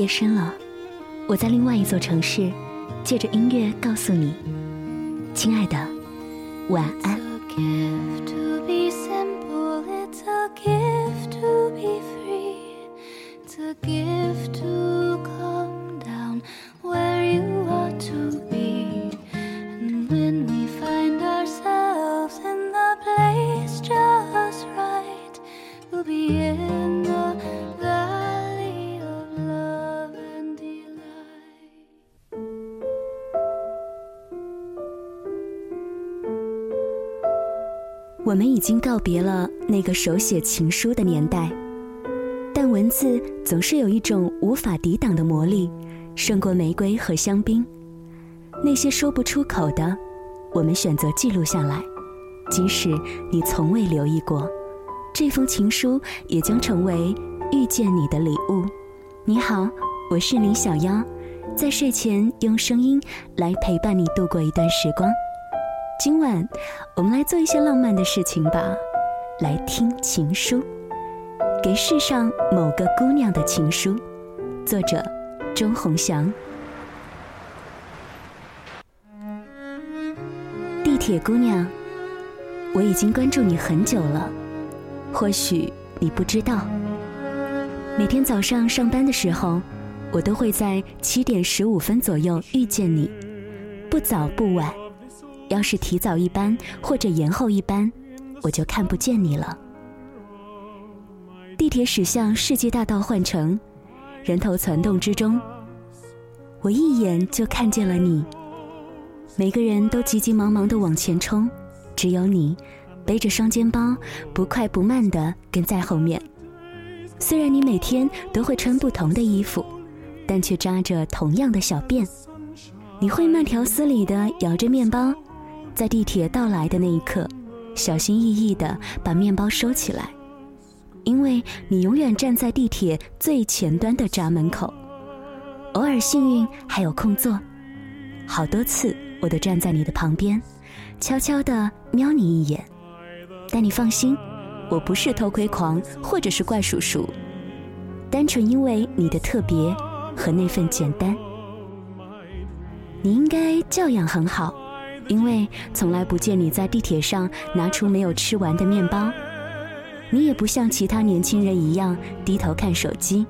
夜深了，我在另外一座城市，借着音乐告诉你，亲爱的，晚安。已经告别了那个手写情书的年代，但文字总是有一种无法抵挡的魔力，胜过玫瑰和香槟。那些说不出口的，我们选择记录下来，即使你从未留意过，这封情书也将成为遇见你的礼物。你好，我是林小妖，在睡前用声音来陪伴你度过一段时光。今晚，我们来做一些浪漫的事情吧，来听情书，给世上某个姑娘的情书。作者：周鸿祥。地铁姑娘，我已经关注你很久了，或许你不知道。每天早上上班的时候，我都会在七点十五分左右遇见你，不早不晚。要是提早一班或者延后一班，我就看不见你了。地铁驶向世纪大道换乘，人头攒动之中，我一眼就看见了你。每个人都急急忙忙的往前冲，只有你背着双肩包，不快不慢的跟在后面。虽然你每天都会穿不同的衣服，但却扎着同样的小辫。你会慢条斯理的摇着面包。在地铁到来的那一刻，小心翼翼地把面包收起来，因为你永远站在地铁最前端的闸门口。偶尔幸运还有空座，好多次我都站在你的旁边，悄悄地瞄你一眼。但你放心，我不是偷窥狂或者是怪叔叔，单纯因为你的特别和那份简单。你应该教养很好。因为从来不见你在地铁上拿出没有吃完的面包，你也不像其他年轻人一样低头看手机。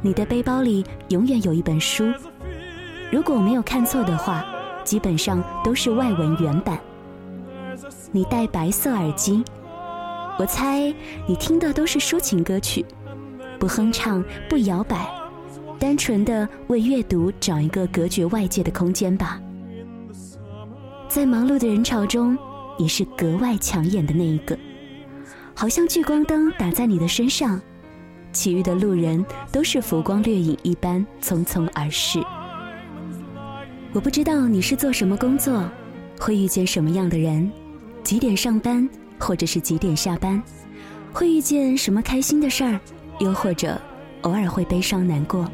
你的背包里永远有一本书，如果我没有看错的话，基本上都是外文原版。你戴白色耳机，我猜你听的都是抒情歌曲，不哼唱，不摇摆，单纯的为阅读找一个隔绝外界的空间吧。在忙碌的人潮中，你是格外抢眼的那一个，好像聚光灯打在你的身上，其余的路人都是浮光掠影一般匆匆而逝。我不知道你是做什么工作，会遇见什么样的人，几点上班或者是几点下班，会遇见什么开心的事儿，又或者偶尔会悲伤难过。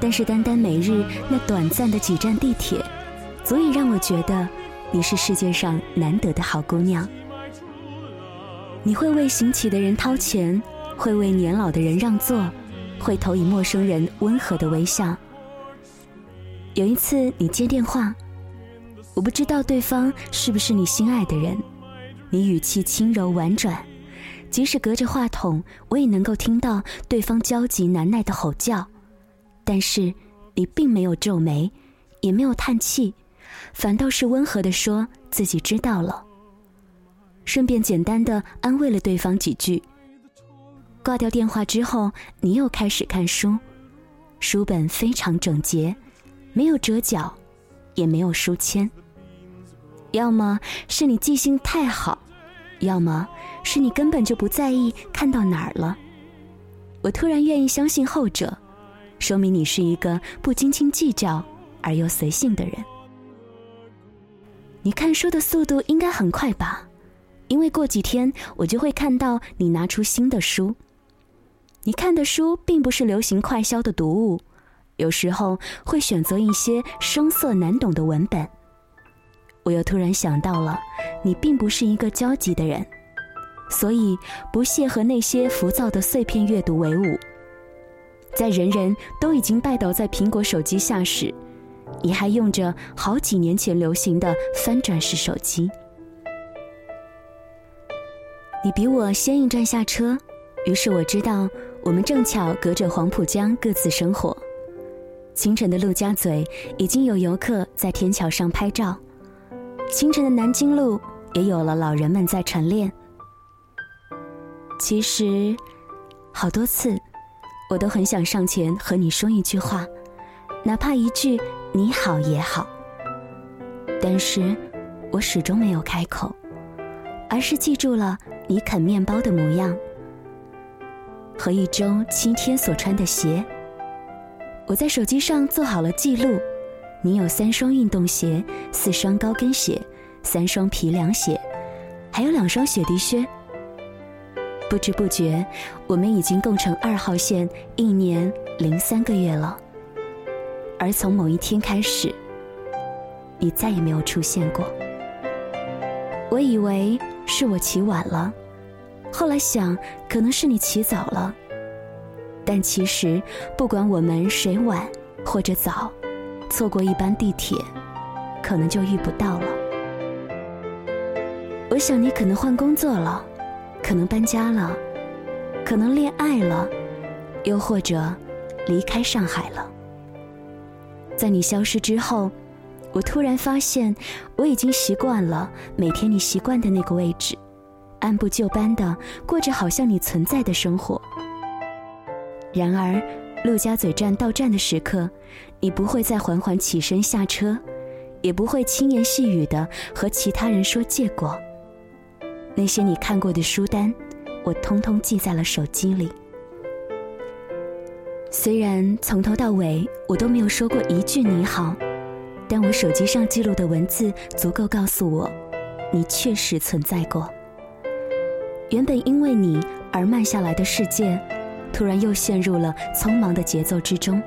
但是单单每日那短暂的几站地铁。足以让我觉得你是世界上难得的好姑娘。你会为行乞的人掏钱，会为年老的人让座，会投以陌生人温和的微笑。有一次你接电话，我不知道对方是不是你心爱的人，你语气轻柔婉转，即使隔着话筒，我也能够听到对方焦急难耐的吼叫，但是你并没有皱眉，也没有叹气。反倒是温和的说自己知道了，顺便简单的安慰了对方几句。挂掉电话之后，你又开始看书，书本非常整洁，没有折角，也没有书签。要么是你记性太好，要么是你根本就不在意看到哪儿了。我突然愿意相信后者，说明你是一个不斤斤计较而又随性的人。你看书的速度应该很快吧？因为过几天我就会看到你拿出新的书。你看的书并不是流行快销的读物，有时候会选择一些生涩难懂的文本。我又突然想到了，你并不是一个焦急的人，所以不屑和那些浮躁的碎片阅读为伍。在人人都已经拜倒在苹果手机下时，你还用着好几年前流行的翻转式手机。你比我先一站下车，于是我知道我们正巧隔着黄浦江各自生活。清晨的陆家嘴已经有游客在天桥上拍照，清晨的南京路也有了老人们在晨练。其实，好多次，我都很想上前和你说一句话，哪怕一句“你好”也好。但是，我始终没有开口，而是记住了你啃面包的模样和一周七天所穿的鞋。我在手机上做好了记录，你有三双运动鞋、四双高跟鞋、三双皮凉鞋，还有两双雪地靴。不知不觉，我们已经共乘二号线一年零三个月了。而从某一天开始，你再也没有出现过。我以为是我起晚了，后来想，可能是你起早了。但其实，不管我们谁晚或者早，错过一班地铁，可能就遇不到了。我想你可能换工作了，可能搬家了，可能恋爱了，又或者离开上海了。在你消失之后，我突然发现，我已经习惯了每天你习惯的那个位置，按部就班的过着好像你存在的生活。然而，陆家嘴站到站的时刻，你不会再缓缓起身下车，也不会轻言细语的和其他人说借过。那些你看过的书单，我通通记在了手机里。虽然从头到尾我都没有说过一句你好，但我手机上记录的文字足够告诉我，你确实存在过。原本因为你而慢下来的世界。突然又陷入了匆忙的节奏之中。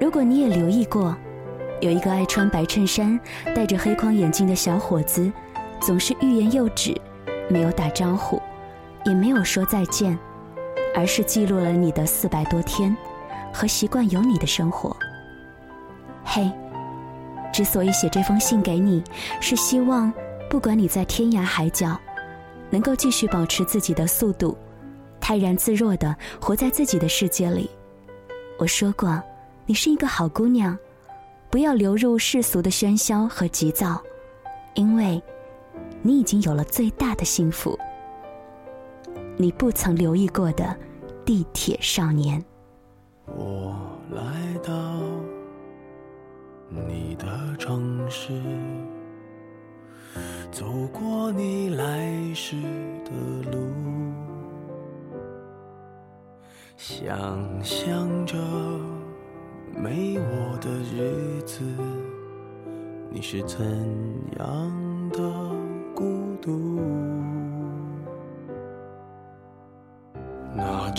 如果你也留意过，有一个爱穿白衬衫、戴着黑框眼镜的小伙子，总是欲言又止，没有打招呼，也没有说再见，而是记录了你的四百多天和习惯有你的生活。嘿，之所以写这封信给你，是希望不管你在天涯海角，能够继续保持自己的速度。泰然自若的活在自己的世界里。我说过，你是一个好姑娘，不要流入世俗的喧嚣和急躁，因为，你已经有了最大的幸福。你不曾留意过的地铁少年。我来到你的城市，走过你来时的路。想象着没我的日子，你是怎样的孤独？